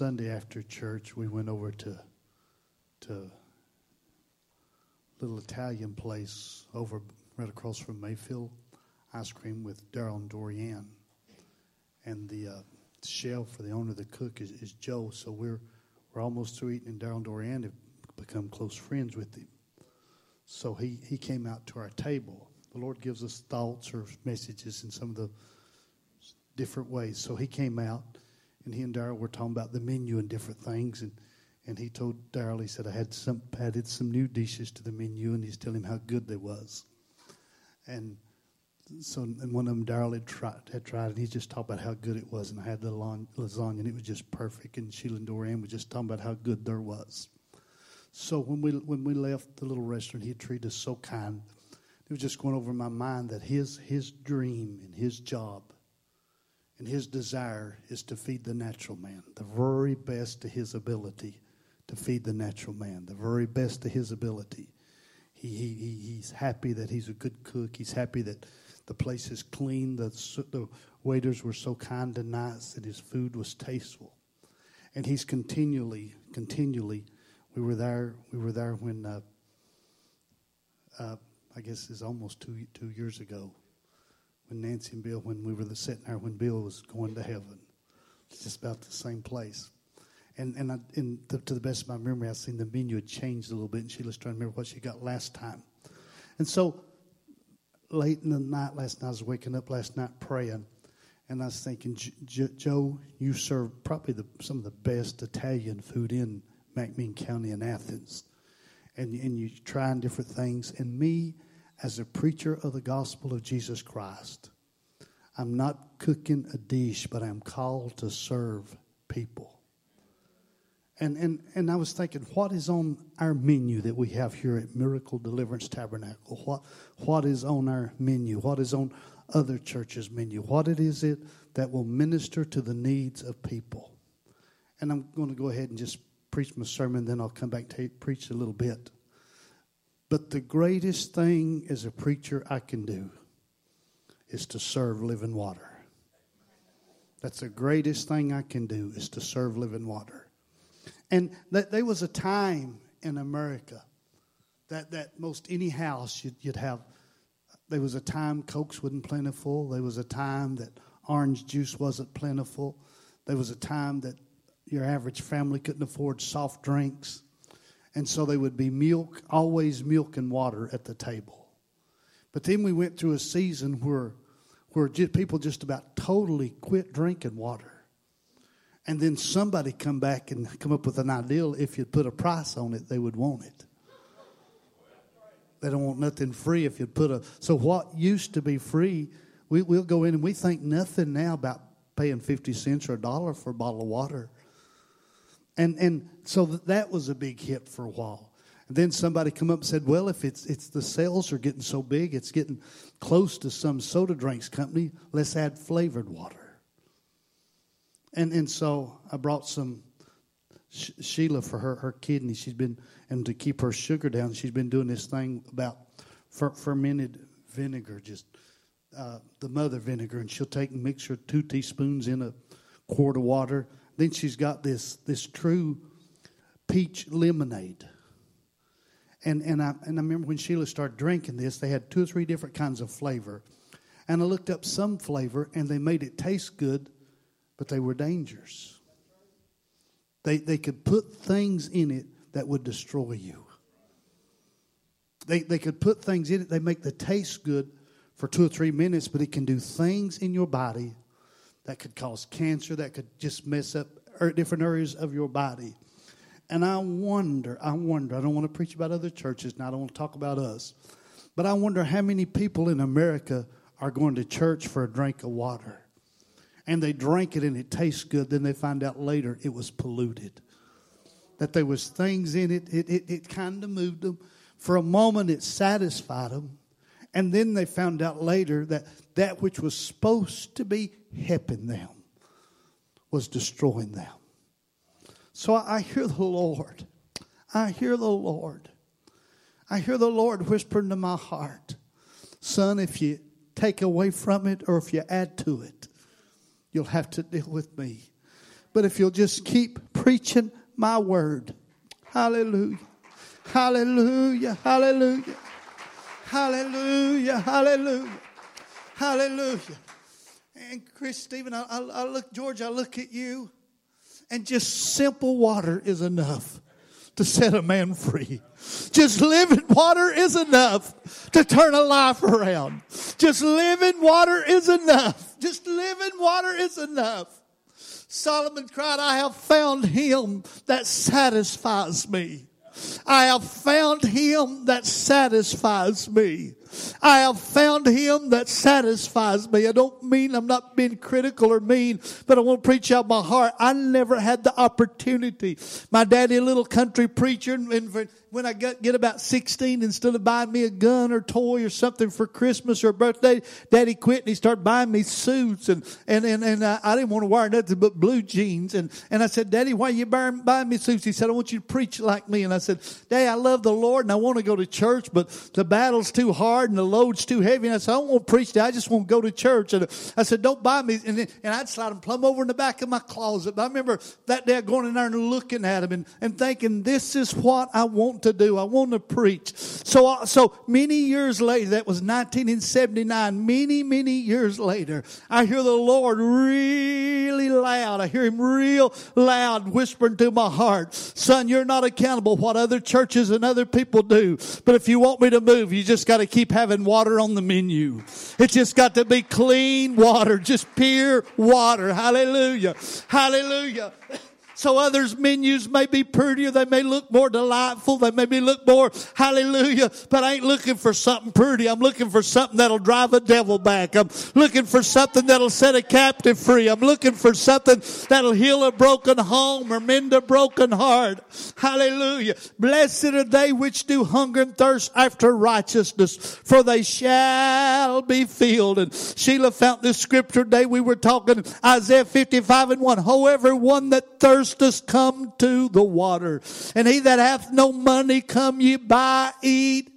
Sunday after church, we went over to to a little Italian place over right across from Mayfield, ice cream with Daryl and Dorianne, and the uh, chef for the owner, the cook is, is Joe. So we're we're almost through eating, and Daryl and Dorianne have become close friends with him. So he he came out to our table. The Lord gives us thoughts or messages in some of the different ways. So he came out and he and Daryl were talking about the menu and different things. And, and he told Daryl, he said, I had some added some new dishes to the menu, and he's telling him how good they was. And so, and one of them, Daryl had tried, had tried, and he just talked about how good it was. And I had the lasagna, and it was just perfect. And Sheila and Dorian was just talking about how good there was. So when we when we left the little restaurant, he treated us so kind. It was just going over my mind that his his dream and his job and his desire is to feed the natural man, the very best to his ability to feed the natural man, the very best to his ability. He, he, he's happy that he's a good cook. He's happy that the place is clean. The, the waiters were so kind and nice that his food was tasteful. And he's continually, continually, we were there, we were there when, uh, uh, I guess it's almost two, two years ago when Nancy and Bill, when we were sitting there when Bill was going to heaven. It's just about the same place. And and, I, and the, to the best of my memory, I've seen the menu had changed a little bit, and she was trying to remember what she got last time. And so late in the night last night, I was waking up last night praying, and I was thinking, Joe, you serve probably the, some of the best Italian food in McMinn County in Athens. And, and you're trying different things. And me, as a preacher of the gospel of Jesus Christ, I'm not cooking a dish, but I'm called to serve people. And, and, and I was thinking, what is on our menu that we have here at Miracle Deliverance Tabernacle? What, what is on our menu? What is on other churches' menu? What it is it that will minister to the needs of people? And I'm going to go ahead and just preach my sermon, then I'll come back to preach a little bit. But the greatest thing as a preacher I can do is to serve living water. That's the greatest thing I can do is to serve living water. And that there was a time in America that, that most any house you'd, you'd have, there was a time Cokes wasn't plentiful. There was a time that orange juice wasn't plentiful. There was a time that your average family couldn't afford soft drinks. And so they would be milk, always milk and water at the table. But then we went through a season where, where just, people just about totally quit drinking water. And then somebody come back and come up with an idea if you'd put a price on it, they would want it. They don't want nothing free if you put a. So what used to be free, we, we'll go in and we think nothing now about paying 50 cents or a dollar for a bottle of water. And, and so that was a big hit for a while. And then somebody come up and said, well, if it's, it's the sales are getting so big, it's getting close to some soda drinks company, let's add flavored water. And, and so I brought some Sheila for her, her kidney. She's been, and to keep her sugar down, she's been doing this thing about fer- fermented vinegar, just uh, the mother vinegar. And she'll take and mix her two teaspoons in a quart of water then she's got this, this true peach lemonade. And, and, I, and I remember when Sheila started drinking this, they had two or three different kinds of flavor. And I looked up some flavor, and they made it taste good, but they were dangerous. They, they could put things in it that would destroy you. They, they could put things in it, they make the taste good for two or three minutes, but it can do things in your body that could cause cancer, that could just mess up er, different areas of your body. And I wonder, I wonder, I don't want to preach about other churches and I don't want to talk about us, but I wonder how many people in America are going to church for a drink of water. And they drink it and it tastes good, then they find out later it was polluted. That there was things in it, it, it, it kind of moved them. For a moment it satisfied them. And then they found out later that that which was supposed to be helping them was destroying them. So I hear the Lord. I hear the Lord. I hear the Lord whispering to my heart, Son, if you take away from it or if you add to it, you'll have to deal with me. But if you'll just keep preaching my word. Hallelujah. Hallelujah. Hallelujah. Hallelujah. Hallelujah. Hallelujah. And Chris Stephen, I, I, I look, George, I look at you, and just simple water is enough to set a man free. Just living water is enough to turn a life around. Just living water is enough. Just living water is enough. Solomon cried, I have found him that satisfies me. I have found him that satisfies me. I have found him that satisfies me. I don't mean I'm not being critical or mean, but I want to preach out my heart. I never had the opportunity. My daddy, a little country preacher, and when I get, get about 16, instead of buying me a gun or toy or something for Christmas or birthday, daddy quit and he started buying me suits and, and, and, and I, I didn't want to wear nothing but blue jeans. And, and I said, daddy, why are you buying, buying me suits? He said, I want you to preach like me. And I said, daddy, I love the Lord and I want to go to church, but the battle's too hard and the load's too heavy. And I said, I don't want to preach. I just want to go to church. And I said, don't buy me. And, and I'd slide them plumb over in the back of my closet. But I remember that day going in there and looking at them and, and thinking, this is what I want to do. I want to preach. So, uh, so many years later, that was 1979, many, many years later, I hear the Lord really loud. I hear him real loud whispering to my heart, son, you're not accountable what other churches and other people do. But if you want me to move, you just got to keep having water on the menu. It's just got to be clean water, just pure water. Hallelujah. Hallelujah. So others' menus may be prettier. They may look more delightful. They may be look more hallelujah. But I ain't looking for something pretty. I'm looking for something that'll drive a devil back. I'm looking for something that'll set a captive free. I'm looking for something that'll heal a broken home or mend a broken heart. Hallelujah. Blessed are they which do hunger and thirst after righteousness, for they shall be filled. And Sheila found this scripture day we were talking Isaiah 55 and 1. However, one that thirsts thirstest, come to the water. And he that hath no money, come ye buy, eat,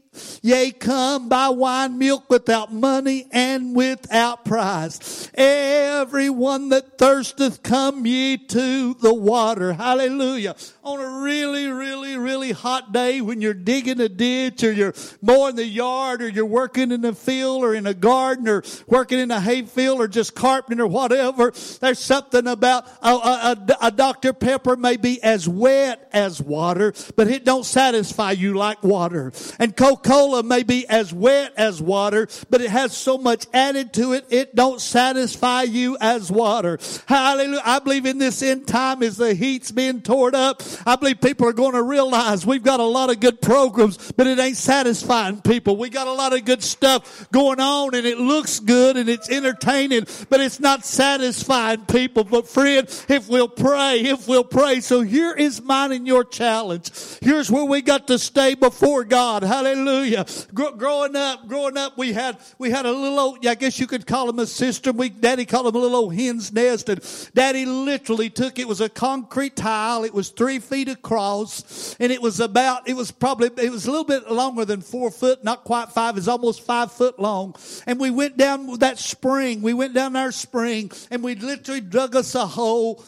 Yea, come buy wine, milk without money and without price. Everyone that thirsteth, come ye to the water. Hallelujah. On a really, really, really hot day when you're digging a ditch or you're mowing the yard or you're working in a field or in a garden or working in a hay field or just carpenting or whatever, there's something about a, a, a Dr. Pepper may be as wet as water, but it don't satisfy you like water. And Coca Cola may be as wet as water, but it has so much added to it, it don't satisfy you as water. Hallelujah. I believe in this end time as the heat's being torn up, I believe people are going to realize we've got a lot of good programs, but it ain't satisfying people. We got a lot of good stuff going on and it looks good and it's entertaining, but it's not satisfying people. But friend, if we'll pray, if we'll pray. So here is mine and your challenge. Here's where we got to stay before God. Hallelujah. Hallelujah. growing up, growing up, we had, we had a little old, I guess you could call him a cistern. We, daddy called him a little old hen's nest. And daddy literally took, it was a concrete tile. It was three feet across and it was about, it was probably, it was a little bit longer than four foot, not quite five. It's almost five foot long. And we went down that spring. We went down our spring and we literally dug us a hole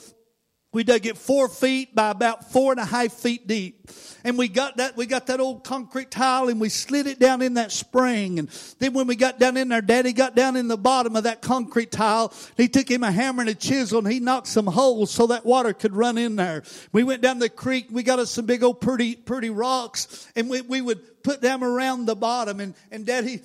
we dug it four feet by about four and a half feet deep. And we got that, we got that old concrete tile and we slid it down in that spring. And then when we got down in there, daddy got down in the bottom of that concrete tile. He took him a hammer and a chisel and he knocked some holes so that water could run in there. We went down the creek. We got us some big old pretty, pretty rocks and we, we would put them around the bottom and, and daddy,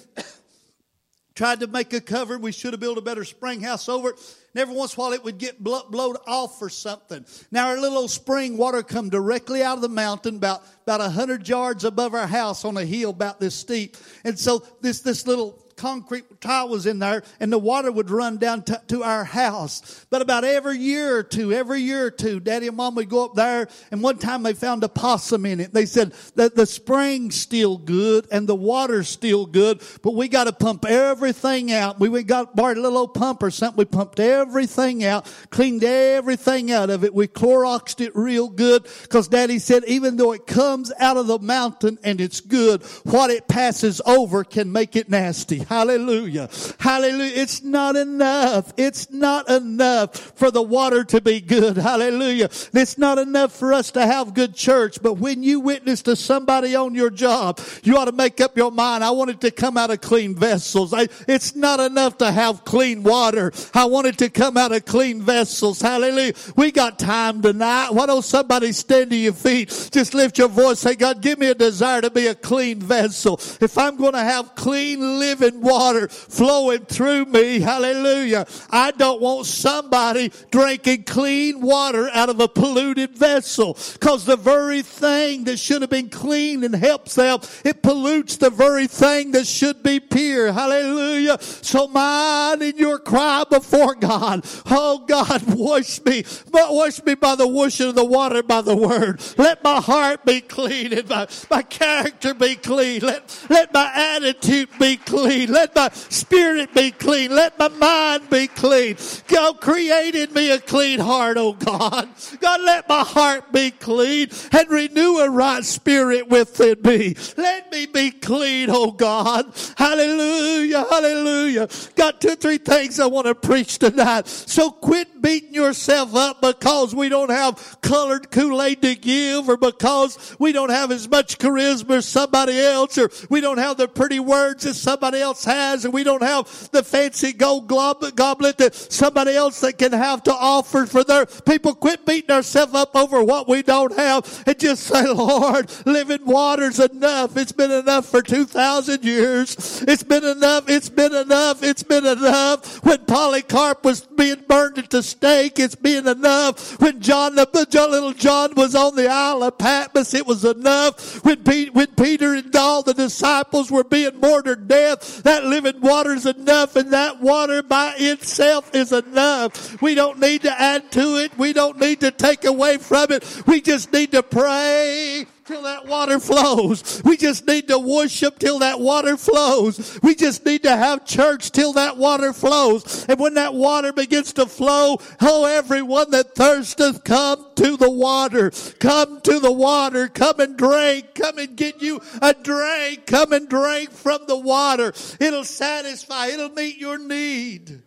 tried to make a cover. We should have built a better spring house over it. And every once in a while it would get blowed off or something. Now our little old spring water come directly out of the mountain about, about a hundred yards above our house on a hill about this steep. And so this, this little concrete tile was in there and the water would run down to, to our house. But about every year or two, every year or two, daddy and mom would go up there and one time they found a possum in it. They said that the spring's still good and the water's still good, but we got to pump everything out. We, we got borrowed a little old pump or something. We pumped everything out, cleaned everything out of it. We Cloroxed it real good because daddy said even though it comes out of the mountain and it's good, what it passes over can make it nasty. Hallelujah. Hallelujah. It's not enough. It's not enough for the water to be good. Hallelujah. It's not enough for us to have good church, but when you witness to somebody on your job, you ought to make up your mind. I want it to come out of clean vessels. I, it's not enough to have clean water. I want it to come out of clean vessels. Hallelujah. We got time tonight. Why don't somebody stand to your feet? Just lift your voice. Say, God, give me a desire to be a clean vessel. If I'm going to have clean living water flowing through me, hallelujah, I don't want somebody drinking clean water out of a polluted vessel because the very thing that should have been clean and helps them, it pollutes the very thing that should be pure. Hallelujah. So mine and your cry before God. Oh God, wash me, but wash me by the washing of the water by the word. Let my heart be clean and my, my character be clean. Let, let my attitude be clean. Let my spirit be clean. Let my mind be clean. God created me a clean heart, oh God. God, let my heart be clean and renew a right spirit within me. Let me be clean, oh God. Hallelujah, hallelujah. Got two, three things I want to preach tonight. So quit beating yourself up because we don't have colored Kool-Aid to give or because we don't have as much charisma as somebody else or we don't have the pretty words as somebody else has and we don't have the fancy gold goblet that somebody else that can have to offer for their people. Quit beating ourselves up over what we don't have and just say, Lord, living water's enough. It's been enough for 2,000 years. It's been enough. It's been enough. It's been enough. When Polycarp was being burned at the stake, it's been enough. When John, little John was on the Isle of Patmos, it was enough. When, when Peter and all the disciples were being martyred death, that living water's enough and that water by itself is enough. We don't need to add to it. We don't need to take away from it. We just need to pray till that water flows. We just need to worship till that water flows. We just need to have church till that water flows. And when that water begins to flow, oh, everyone that thirsteth, come to the water. Come to the water. Come and drink. Come and get you a drink. Come and drink from the water. It'll satisfy. It'll meet your need.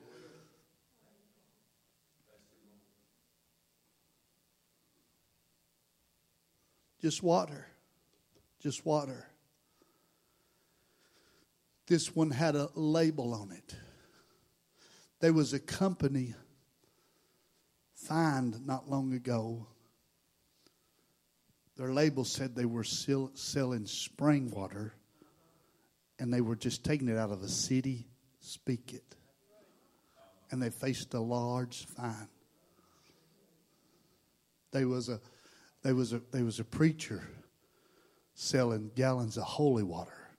Just water. Just water. This one had a label on it. There was a company fined not long ago. Their label said they were selling spring water and they were just taking it out of the city, speak it. And they faced a large fine. There was a there was a, there was a preacher selling gallons of holy water.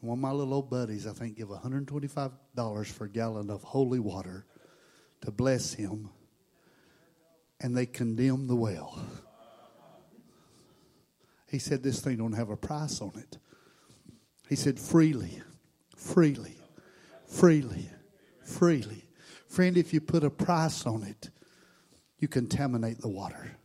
And one of my little old buddies, I think, gave $125 for a gallon of holy water to bless him. And they condemned the well. He said, This thing don't have a price on it. He said, Freely, freely, freely, freely. Friend, if you put a price on it, you contaminate the water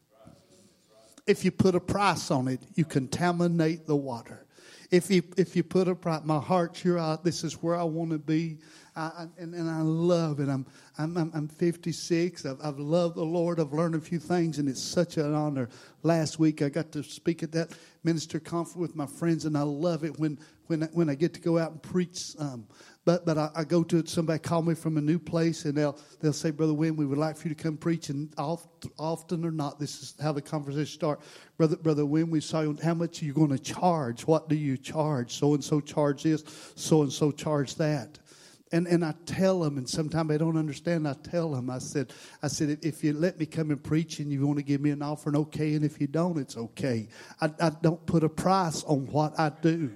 if you put a price on it, you contaminate the water. If you if you put a price, my heart's here. I, this is where I want to be, I, and, and I love it. I'm I'm I'm, I'm 56. I've, I've loved the Lord. I've learned a few things, and it's such an honor. Last week I got to speak at that minister conference with my friends, and I love it when when when I get to go out and preach. Um, but but I, I, go to. Somebody call me from a new place, and they'll they'll say, "Brother Wynn, we would like for you to come preach." And oft, often or not, this is how the conversation start. Brother Brother Wynn, we saw how much are you going to charge? What do you charge? So and so charge this. So and so charge that. And and I tell them, and sometimes they don't understand. I tell them, I said, I said, if you let me come and preach, and you want to give me an offering, okay. And if you don't, it's okay. I, I don't put a price on what I do.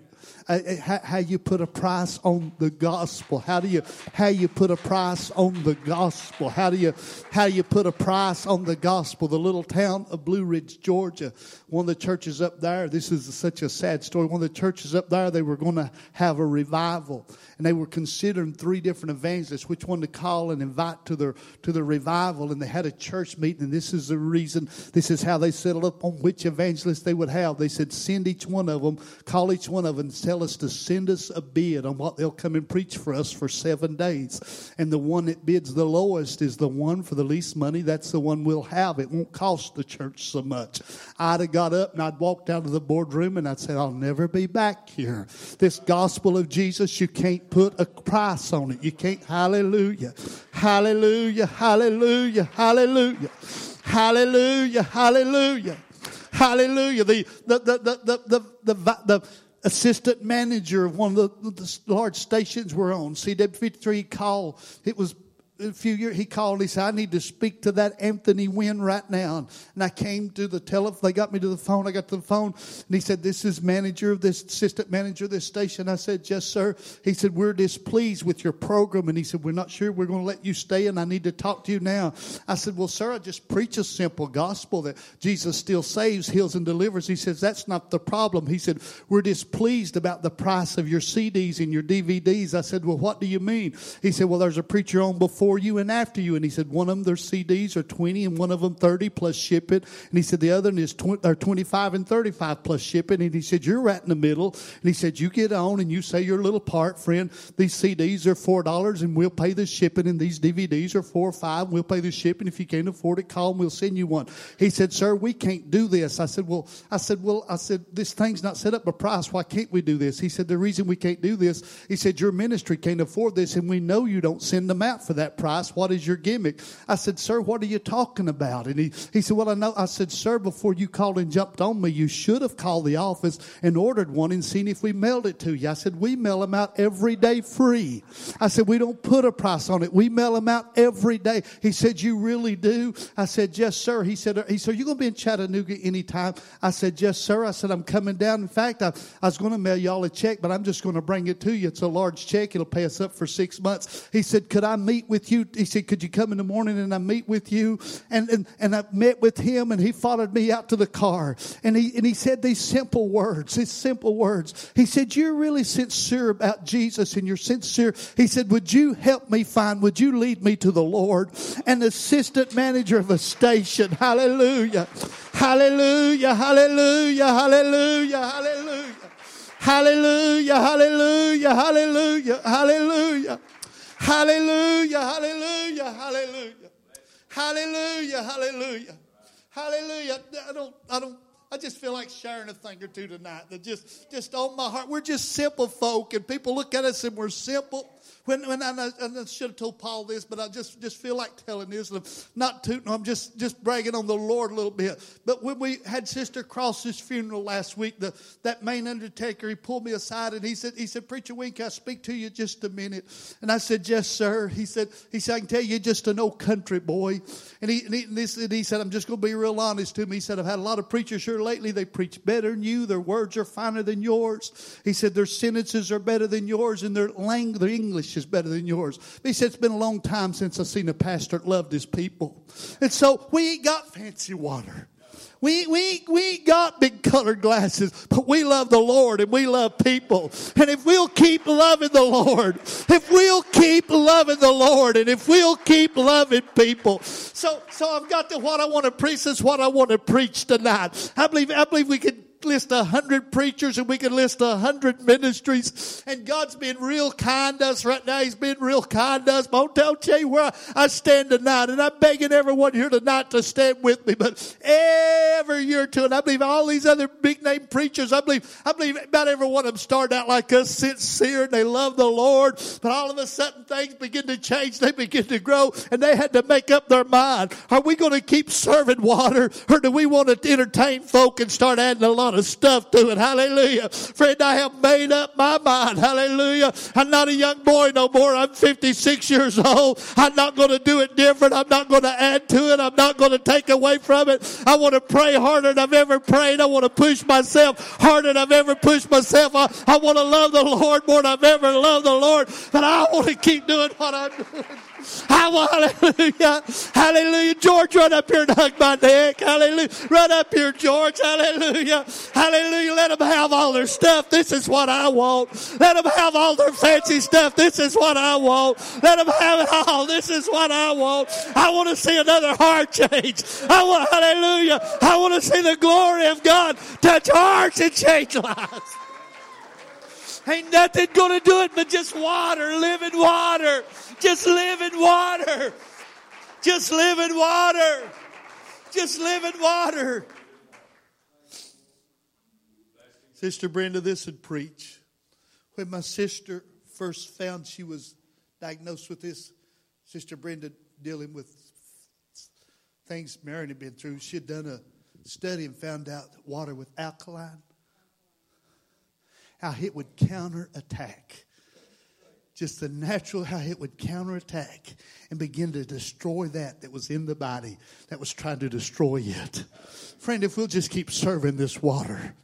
How, how you put a price on the gospel. How do you how you put a price on the gospel? How do you how you put a price on the gospel? The little town of Blue Ridge, Georgia, one of the churches up there. This is such a sad story. One of the churches up there, they were going to have a revival, and they were considering three different evangelists, which one to call and invite to their to the revival. And they had a church meeting, and this is the reason. This is how they settled up on which evangelist they would have. They said, send each one of them, call each one of them tell us to send us a bid on what they'll come and preach for us for seven days. And the one that bids the lowest is the one for the least money. That's the one we'll have. It won't cost the church so much. I'd have got up and I'd walked out of the boardroom and I'd said, I'll never be back here. This gospel of Jesus, you can't put a price on it. You can't, hallelujah, hallelujah, hallelujah, hallelujah, hallelujah, hallelujah. Hallelujah. The, the, the, the, the, the, the assistant manager of one of the, the large stations we're on, CW53, called. It was a few years, he called. He said, "I need to speak to that Anthony Wynn right now." And I came to the telephone. They got me to the phone. I got to the phone, and he said, "This is manager of this assistant manager of this station." I said, "Yes, sir." He said, "We're displeased with your program," and he said, "We're not sure we're going to let you stay, and I need to talk to you now." I said, "Well, sir, I just preach a simple gospel that Jesus still saves, heals, and delivers." He says, "That's not the problem." He said, "We're displeased about the price of your CDs and your DVDs." I said, "Well, what do you mean?" He said, "Well, there's a preacher on before." Before you and after you. And he said, one of them, their CDs are 20 and one of them 30 plus shipping. And he said, the other one is 20, or 25 and 35 plus shipping. And he said, you're right in the middle. And he said, you get on and you say your little part, friend. These CDs are $4 and we'll pay the shipping. And these DVDs are four or 5 and We'll pay the shipping. If you can't afford it, call and we'll send you one. He said, sir, we can't do this. I said, well, I said, well, I said, this thing's not set up a price. Why can't we do this? He said, the reason we can't do this, he said, your ministry can't afford this and we know you don't send them out for that price. What is your gimmick? I said, Sir, what are you talking about? And he, he said, Well, I know. I said, Sir, before you called and jumped on me, you should have called the office and ordered one and seen if we mailed it to you. I said, We mail them out every day free. I said, We don't put a price on it. We mail them out every day. He said, You really do? I said, Yes, sir. He said, he said, Are you going to be in Chattanooga anytime? I said, Yes, sir. I said, I'm coming down. In fact, I, I was going to mail y'all a check, but I'm just going to bring it to you. It's a large check. It'll pay us up for six months. He said, Could I meet with you? He said, Could you come in the morning and I meet with you? And, and, and I met with him and he followed me out to the car. And he, and he said these simple words, these simple words. He said, You're really sincere about Jesus and you're sincere. He said, Would you help me find, would you lead me to the Lord? The assistant manager of a station, hallelujah, hallelujah, hallelujah, hallelujah, hallelujah. Hallelujah, hallelujah, hallelujah, hallelujah. Hallelujah, hallelujah, hallelujah. Hallelujah, hallelujah. Hallelujah. I don't, I don't, I just feel like sharing a thing or two tonight that just, just on my heart. We're just simple folk and people look at us and we're simple. When, when I, I, should have told Paul this, but I just, just feel like telling this. Not tooting, I'm just, just bragging on the Lord a little bit. But when we had Sister Cross's funeral last week, the, that main undertaker, he pulled me aside and he said, he said, Preacher Wink, I speak to you just a minute? And I said, Yes, sir. He said, he said, I can tell you just an old country boy. And he, and he, and he, said, he said, I'm just going to be real honest to me. He said, I've had a lot of preachers here lately. They preach better than you. Their words are finer than yours. He said, their sentences are better than yours and their language, their English is better than yours. He said, It's been a long time since I've seen a pastor that loved his people. And so we ain't got fancy water. We, we, we ain't got big colored glasses, but we love the Lord and we love people. And if we'll keep loving the Lord, if we'll keep loving the Lord, and if we'll keep loving people. So, so I've got to what I want to preach. Is what I want to preach tonight. I believe, I believe we can list a hundred preachers and we could list a hundred ministries. And God's been real kind to us right now. He's been real kind to us. But I'll tell you where I stand tonight. And I'm begging everyone here tonight to stand with me. But every year or two, and I believe all these other big name preachers, I believe, I believe about every one of them started out like us, sincere, and they love the Lord. But all of a sudden things begin to change. They begin to grow and they had to make up their mind. Are we going to keep serving water or do we want to entertain folk and start adding a lot lot of stuff to it. Hallelujah. Friend, I have made up my mind. Hallelujah. I'm not a young boy no more. I'm 56 years old. I'm not going to do it different. I'm not going to add to it. I'm not going to take away from it. I want to pray harder than I've ever prayed. I want to push myself harder than I've ever pushed myself. I, I want to love the Lord more than I've ever loved the Lord. But I want to keep doing what I'm doing. Hallelujah. Hallelujah. George, run up here and hug my neck. Hallelujah. Run up here, George. Hallelujah. Hallelujah. Let them have all their stuff. This is what I want. Let them have all their fancy stuff. This is what I want. Let them have it all. This is what I want. I want to see another heart change. I want, hallelujah. I want to see the glory of God touch hearts and change lives. Ain't nothing gonna do it but just water, living water. Just live in water. Just live in water. Just live in water. Sister Brenda, this would preach. When my sister first found she was diagnosed with this, Sister Brenda dealing with things Marion had been through, she had done a study and found out that water with alkaline, how it would counterattack. Just the natural, how it would counterattack and begin to destroy that that was in the body that was trying to destroy it. Friend, if we'll just keep serving this water,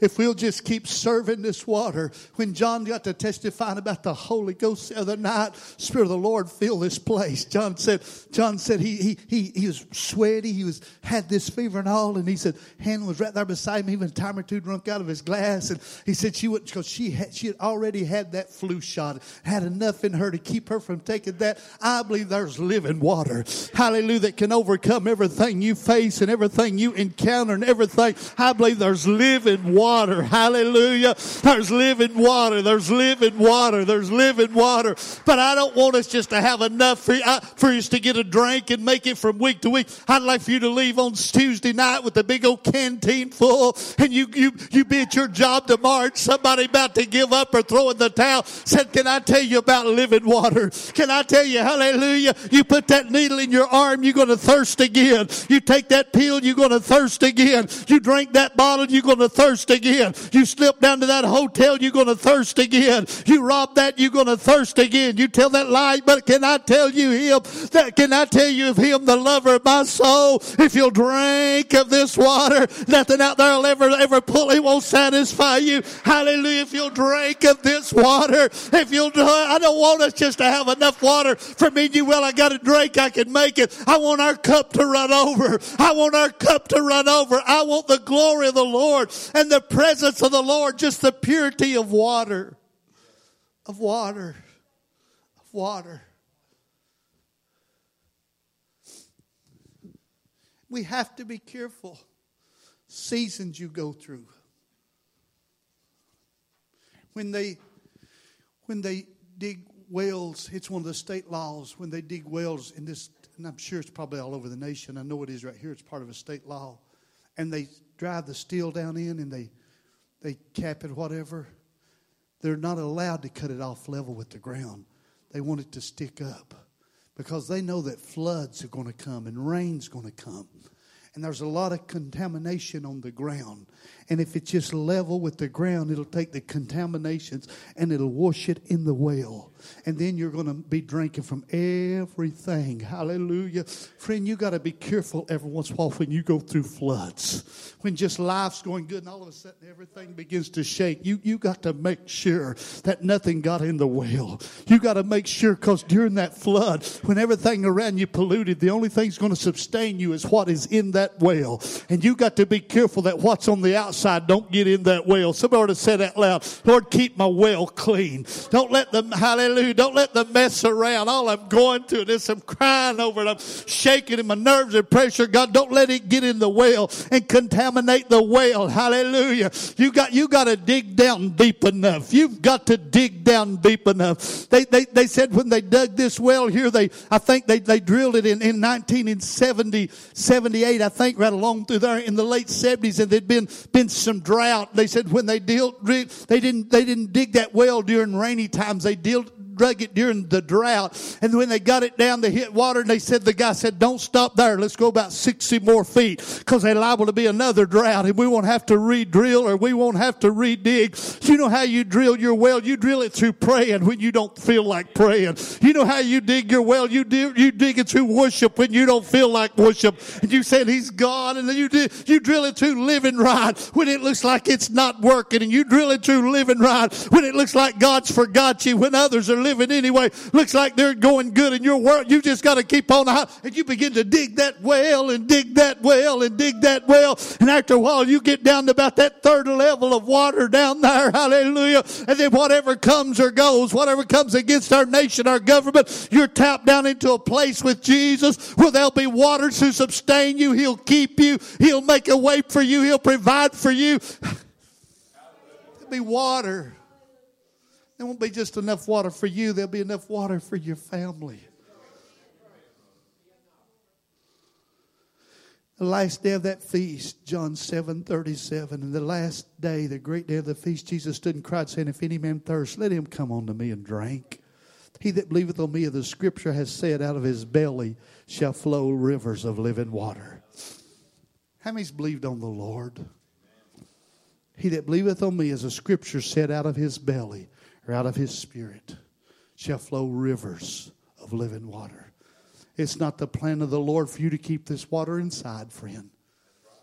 if we'll just keep serving this water. When John got to testifying about the Holy Ghost the other night, Spirit of the Lord fill this place. John said, John said he, he, he, he was sweaty. He was, had this fever and all. And he said, Hannah was right there beside him, even a time or two drunk out of his glass. And he said she wouldn't, because she had, she had already had that flu shot, had enough in her to keep her from taking that. I believe there's living water. Hallelujah. That can overcome everything you face and everything you encounter and everything. I believe there's living water water. Hallelujah. There's living water. There's living water. There's living water. But I don't want us just to have enough for, uh, for us to get a drink and make it from week to week. I'd like for you to leave on Tuesday night with a big old canteen full and you, you, you be at your job tomorrow and somebody about to give up or throw in the towel said, can I tell you about living water? Can I tell you, hallelujah, you put that needle in your arm, you're going to thirst again. You take that pill, you're going to thirst again. You drink that bottle, you're going to thirst again again. You slip down to that hotel, you're going to thirst again. You rob that, you're going to thirst again. You tell that lie, but can I tell you him that, can I tell you of him, the lover of my soul? If you'll drink of this water, nothing out there will ever, ever pull, it won't satisfy you. Hallelujah. If you'll drink of this water, if you'll, I don't want us just to have enough water for me and you. Well, I got a drink, I can make it. I want our cup to run over. I want our cup to run over. I want the glory of the Lord and the presence of the Lord, just the purity of water. Of water. Of water. We have to be careful. Seasons you go through. When they when they dig wells, it's one of the state laws when they dig wells in this and I'm sure it's probably all over the nation. I know it is right here. It's part of a state law. And they drive the steel down in and they they cap it, whatever, they're not allowed to cut it off level with the ground. They want it to stick up because they know that floods are going to come and rain's going to come. And there's a lot of contamination on the ground. And if it's just level with the ground, it'll take the contaminations and it'll wash it in the well and then you're going to be drinking from everything. Hallelujah. Friend, you got to be careful every once in a while when you go through floods. When just life's going good and all of a sudden everything begins to shake. You, you got to make sure that nothing got in the well. You got to make sure because during that flood, when everything around you polluted, the only thing's going to sustain you is what is in that well. And you got to be careful that what's on the outside don't get in that well. Somebody ought to say that loud. Lord, keep my well clean. Don't let them, hallelujah Hallelujah. Don't let them mess around. All I'm going through this, I'm crying over it. I'm shaking in my nerves and pressure. God, don't let it get in the well and contaminate the well. Hallelujah. You got, you got to dig down deep enough. You've got to dig down deep enough. They, they, they said when they dug this well here, they, I think they, they drilled it in, in 1970, 78, I think, right along through there in the late 70s, and there'd been, been some drought. They said when they dealt, they didn't, they didn't dig that well during rainy times. They dealt, drug it during the drought. And when they got it down, they hit water and they said, the guy said, don't stop there. Let's go about 60 more feet because they're liable to be another drought and we won't have to re-drill or we won't have to re-dig. You know how you drill your well? You drill it through praying when you don't feel like praying. You know how you dig your well? You dig, you dig it through worship when you don't feel like worship. And you said he's gone and then you, you drill it through living right when it looks like it's not working and you drill it through living right when it looks like God's forgot you when others are living anyway. Looks like they're going good in your world. You just got to keep on high. And you begin to dig that well and dig that well and dig that well. And after a while, you get down to about that third level of water down there. Hallelujah. And then whatever comes or goes, whatever comes against our nation, our government, you're tapped down into a place with Jesus where there'll be waters to sustain you. He'll keep you. He'll make a way for you. He'll provide for you. There'll be water. There won't be just enough water for you, there'll be enough water for your family. The last day of that feast, John 7 37, and the last day, the great day of the feast, Jesus stood and cried, saying, If any man thirst, let him come unto me and drink. He that believeth on me, as the scripture has said, out of his belly shall flow rivers of living water. How many's believed on the Lord? He that believeth on me, as the scripture said, out of his belly or out of his spirit shall flow rivers of living water. It's not the plan of the Lord for you to keep this water inside, friend.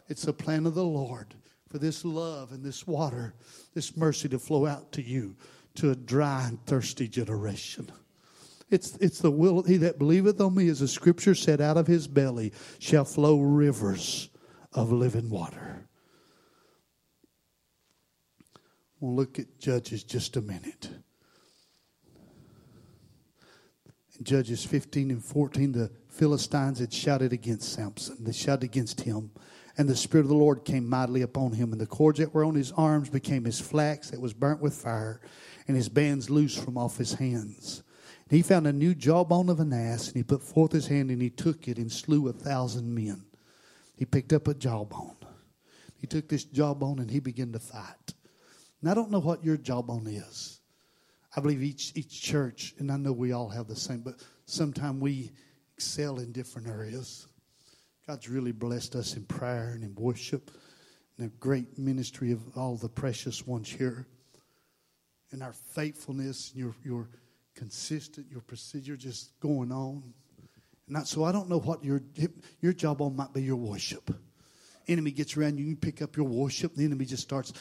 It's the plan of the Lord for this love and this water, this mercy to flow out to you, to a dry and thirsty generation. It's, it's the will, he that believeth on me, as the scripture said, out of his belly shall flow rivers of living water. We'll look at Judges just a minute. In Judges 15 and 14, the Philistines had shouted against Samson. They shouted against him. And the Spirit of the Lord came mightily upon him, and the cords that were on his arms became as flax that was burnt with fire, and his bands loose from off his hands. And he found a new jawbone of an ass, and he put forth his hand, and he took it and slew a thousand men. He picked up a jawbone. He took this jawbone and he began to fight. And I don't know what your jawbone is. I believe each each church, and I know we all have the same, but sometimes we excel in different areas. God's really blessed us in prayer and in worship and the great ministry of all the precious ones here. And our faithfulness, your your consistent, your procedure just going on. And not, so I don't know what your your jawbone might be your worship enemy gets around you, you pick up your worship, the enemy just starts.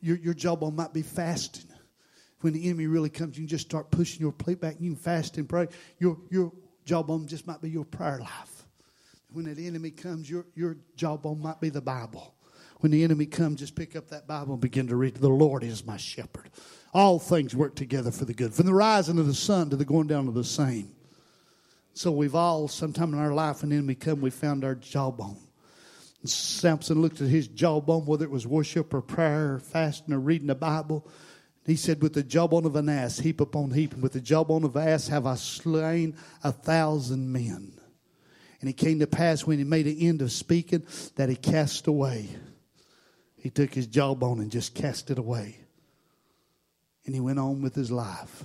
Your, your jawbone might be fasting. When the enemy really comes, you just start pushing your plate back. You can fast and pray. Your, your jawbone just might be your prayer life. When the enemy comes, your, your jawbone might be the Bible. When the enemy comes, just pick up that Bible and begin to read. The Lord is my shepherd. All things work together for the good. From the rising of the sun to the going down of the same. So we've all, sometime in our life, the enemy come, we found our jawbone. Samson looked at his jawbone, whether it was worship or prayer or fasting or reading the Bible. He said, With the jawbone of an ass, heap upon heap, and with the jawbone of an ass have I slain a thousand men. And it came to pass when he made an end of speaking that he cast away. He took his jawbone and just cast it away. And he went on with his life.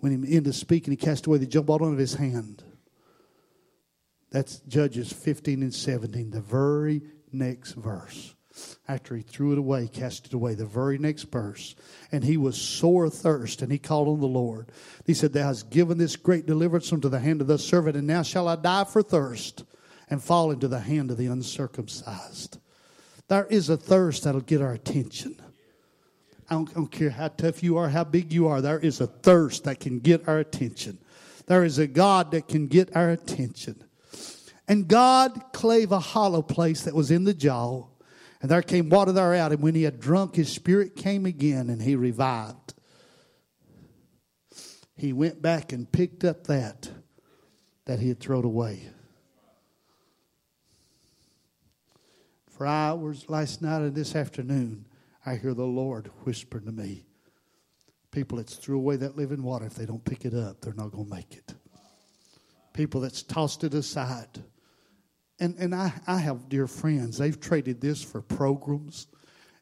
When he ended speaking, he cast away the jawbone of his hand. That's Judges 15 and 17, the very next verse. After he threw it away, cast it away, the very next verse. And he was sore thirst, and he called on the Lord. He said, Thou hast given this great deliverance unto the hand of the servant, and now shall I die for thirst and fall into the hand of the uncircumcised. There is a thirst that'll get our attention. I don't, I don't, care how tough you are, how big you are, there is a thirst that can get our attention. There is a God that can get our attention. And God clave a hollow place that was in the jaw, and there came water there out. And when he had drunk, his spirit came again, and he revived. He went back and picked up that that he had thrown away. For hours last night and this afternoon, I hear the Lord whispering to me, People that's threw away that living water, if they don't pick it up, they're not going to make it. People that's tossed it aside and, and I, I have dear friends, they've traded this for programs,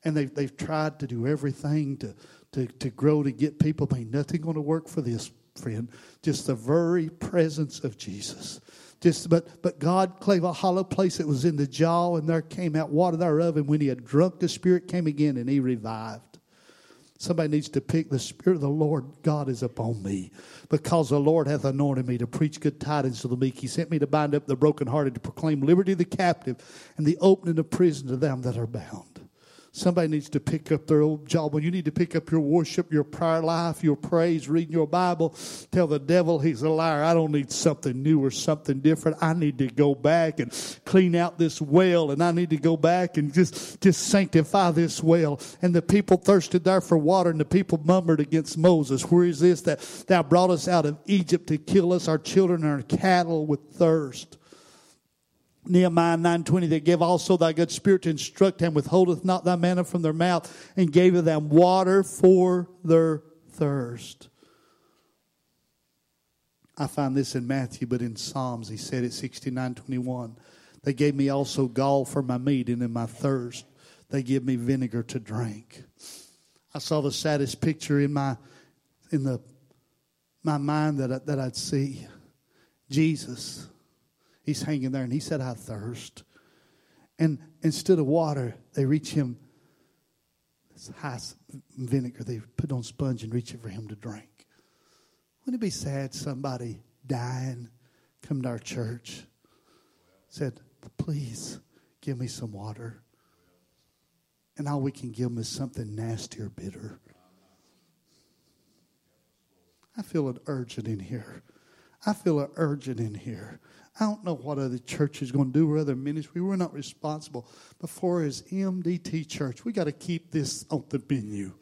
and they've, they've tried to do everything to, to, to grow, to get people. Ain't nothing going to work for this, friend. Just the very presence of Jesus. Just, but, but God clave a hollow place that was in the jaw, and there came out water thereof. And when he had drunk, the Spirit came again, and he revived. Somebody needs to pick the Spirit of the Lord God is upon me because the Lord hath anointed me to preach good tidings to the meek. He sent me to bind up the brokenhearted, to proclaim liberty to the captive, and the opening of prison to them that are bound. Somebody needs to pick up their old job. Well, you need to pick up your worship, your prayer life, your praise, reading your Bible. Tell the devil he's a liar. I don't need something new or something different. I need to go back and clean out this well, and I need to go back and just, just sanctify this well. And the people thirsted there for water, and the people murmured against Moses. Where is this that thou brought us out of Egypt to kill us, our children, and our cattle with thirst? Nehemiah 9.20, that give also thy good spirit to instruct and withholdeth not thy manna from their mouth, and gave them water for their thirst. I find this in Matthew, but in Psalms he said it 69.21. They gave me also gall for my meat, and in my thirst they give me vinegar to drink. I saw the saddest picture in my in the my mind that I, that I'd see. Jesus, he's hanging there, and he said, "I thirst." And instead of water, they reach him this high vinegar. They put on sponge and reach it for him to drink. Wouldn't it be sad somebody dying come to our church said, "Please give me some water." And all we can give them is something nasty or bitter. I feel an urgent in here. I feel an urgent in here. I don't know what other church is going to do or other ministry. We're not responsible. But for his MDT church, we got to keep this on the menu.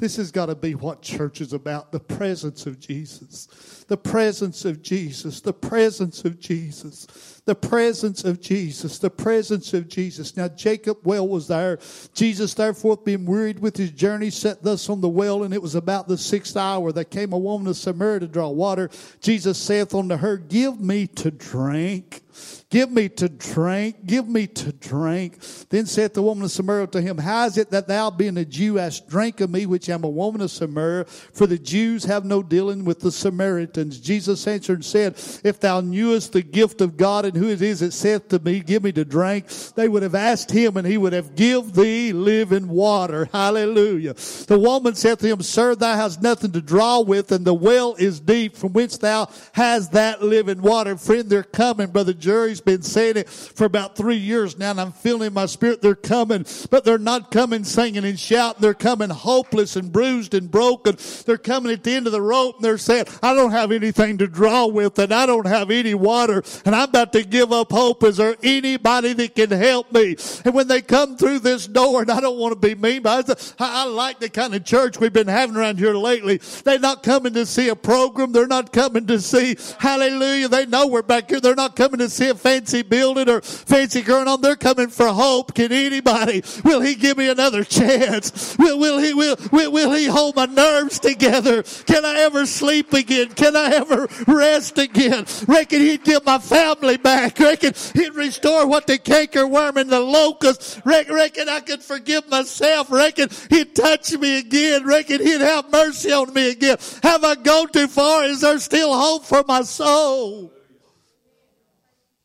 This has got to be what church is about the presence of Jesus. The presence of Jesus. The presence of Jesus. The presence of Jesus. The presence of Jesus. Now, Jacob well was there. Jesus, therefore, being wearied with his journey, sat thus on the well, and it was about the sixth hour. There came a woman of Samaria to draw water. Jesus saith unto her, Give me to drink. Give me to drink, give me to drink. Then saith the woman of Samaria to him, How is it that thou, being a Jew, hast drink of me, which am a woman of Samaria? For the Jews have no dealing with the Samaritans. Jesus answered and said, If thou knewest the gift of God and who it is that saith to me, Give me to drink, they would have asked him, and he would have give thee living water. Hallelujah. The woman said to him, Sir, thou hast nothing to draw with, and the well is deep, from whence thou hast that living water. Friend, they're coming, Brother Jerry's been saying it for about three years now, and I'm feeling in my spirit they're coming, but they're not coming singing and shouting. They're coming hopeless and bruised and broken. They're coming at the end of the rope and they're saying, I don't have anything to draw with and I don't have any water and I'm about to give up hope. Is there anybody that can help me? And when they come through this door, and I don't want to be mean, but I, I like the kind of church we've been having around here lately. They're not coming to see a program. They're not coming to see, hallelujah. They know we're back here. They're not coming to see a fancy building or fancy going on. They're coming for hope. Can anybody, will he give me another chance? Will, will he, will, will, will he hold my nerves together? Can I ever sleep again? Can I ever rest again? Reckon he'd give my family back. Reckon he'd restore what the canker worm and the locust. Reckon I could forgive myself. Reckon he'd touch me again. Reckon he'd have mercy on me again. Have I gone too far? Is there still hope for my soul?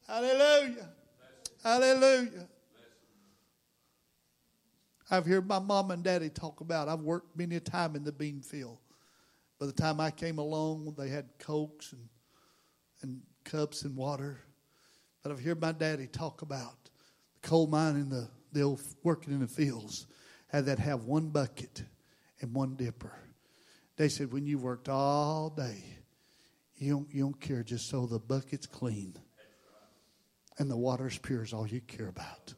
Hallelujah. Hallelujah. I've heard my mom and daddy talk about. I've worked many a time in the bean field. By the time I came along, they had cokes and and cups and water. But I've heard my daddy talk about the coal mine and the the old working in the fields had that have one bucket and one dipper. They said when you worked all day, you don't you don't care just so the bucket's clean and the water's pure is all you care about.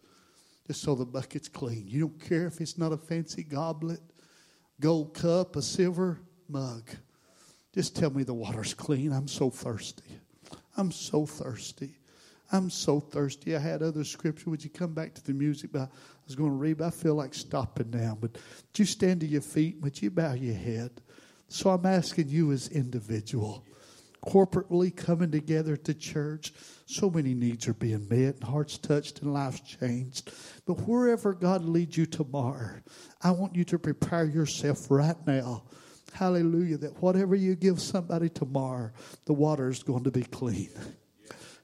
Just so the bucket's clean. You don't care if it's not a fancy goblet, gold cup, a silver mug. Just tell me the water's clean. I'm so thirsty. I'm so thirsty. I'm so thirsty. I had other scripture. Would you come back to the music? But I was going to read, but I feel like stopping now. But you stand to your feet? Would you bow your head? So I'm asking you as individual, corporately coming together to church. So many needs are being met, and hearts touched, and lives changed. But wherever God leads you tomorrow, I want you to prepare yourself right now. Hallelujah. That whatever you give somebody tomorrow, the water is going to be clean.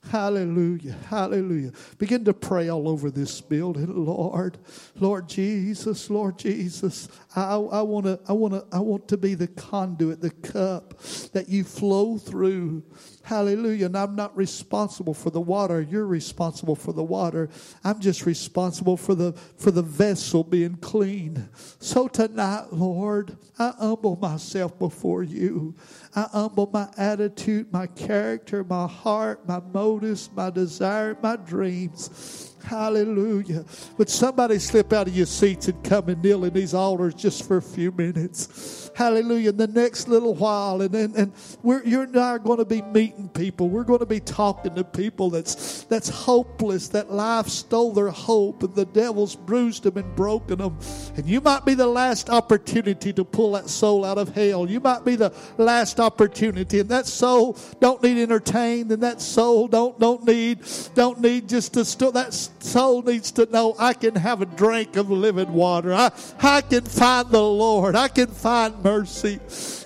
Hallelujah. Hallelujah. Begin to pray all over this building, Lord. Lord Jesus, Lord Jesus. I, I want to I want to I want to be the conduit, the cup that you flow through. Hallelujah. And I'm not responsible for the water. You're responsible for the water. I'm just responsible for the for the vessel being clean. So tonight, Lord, I humble myself before you. I humble my attitude, my character, my heart, my motives, my desire, my dreams. Hallelujah. Would somebody slip out of your seats and come and kneel in these altars just for a few minutes? Hallelujah. In the next little while, and and, and we're you and I are going to be meeting people. We're going to be talking to people that's that's hopeless, that life stole their hope, and the devil's bruised them and broken them. And you might be the last opportunity to pull that soul out of hell. You might be the last opportunity, and that soul don't need entertained, and that soul don't don't need don't need just to still that soul needs to know I can have a drink of living water. I, I can find the Lord. I can find mercy.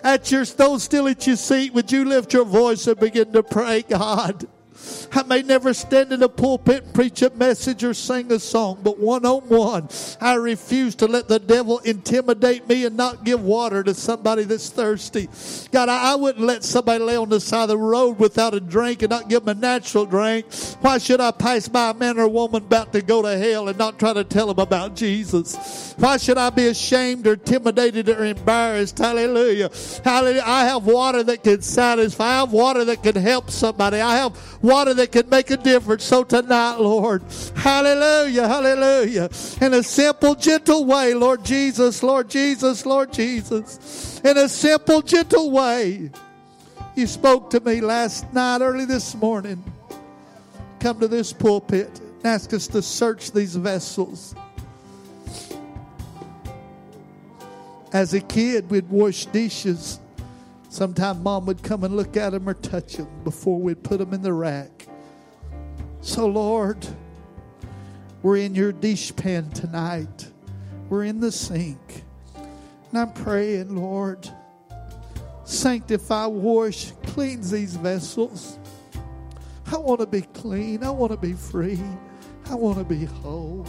At your those still at your seat, would you lift your voice and begin to pray, God? I may never stand in a pulpit and preach a message or sing a song, but one on one, I refuse to let the devil intimidate me and not give water to somebody that's thirsty. God, I, I wouldn't let somebody lay on the side of the road without a drink and not give them a natural drink. Why should I pass by a man or a woman about to go to hell and not try to tell them about Jesus? Why should I be ashamed or intimidated or embarrassed? Hallelujah. Hallelujah. I have water that can satisfy. I have water that can help somebody. I have water that can make a difference. So tonight, Lord, hallelujah, hallelujah. In a simple, gentle way, Lord Jesus, Lord Jesus, Lord Jesus. In a simple, gentle way. You spoke to me last night, early this morning. Come to this pulpit and ask us to search these vessels. As a kid, we'd wash dishes. Sometimes mom would come and look at them or touch them before we'd put them in the rack. So, Lord, we're in your dish pan tonight. We're in the sink. And I'm praying, Lord, sanctify, wash, cleanse these vessels. I want to be clean. I want to be free. I want to be whole.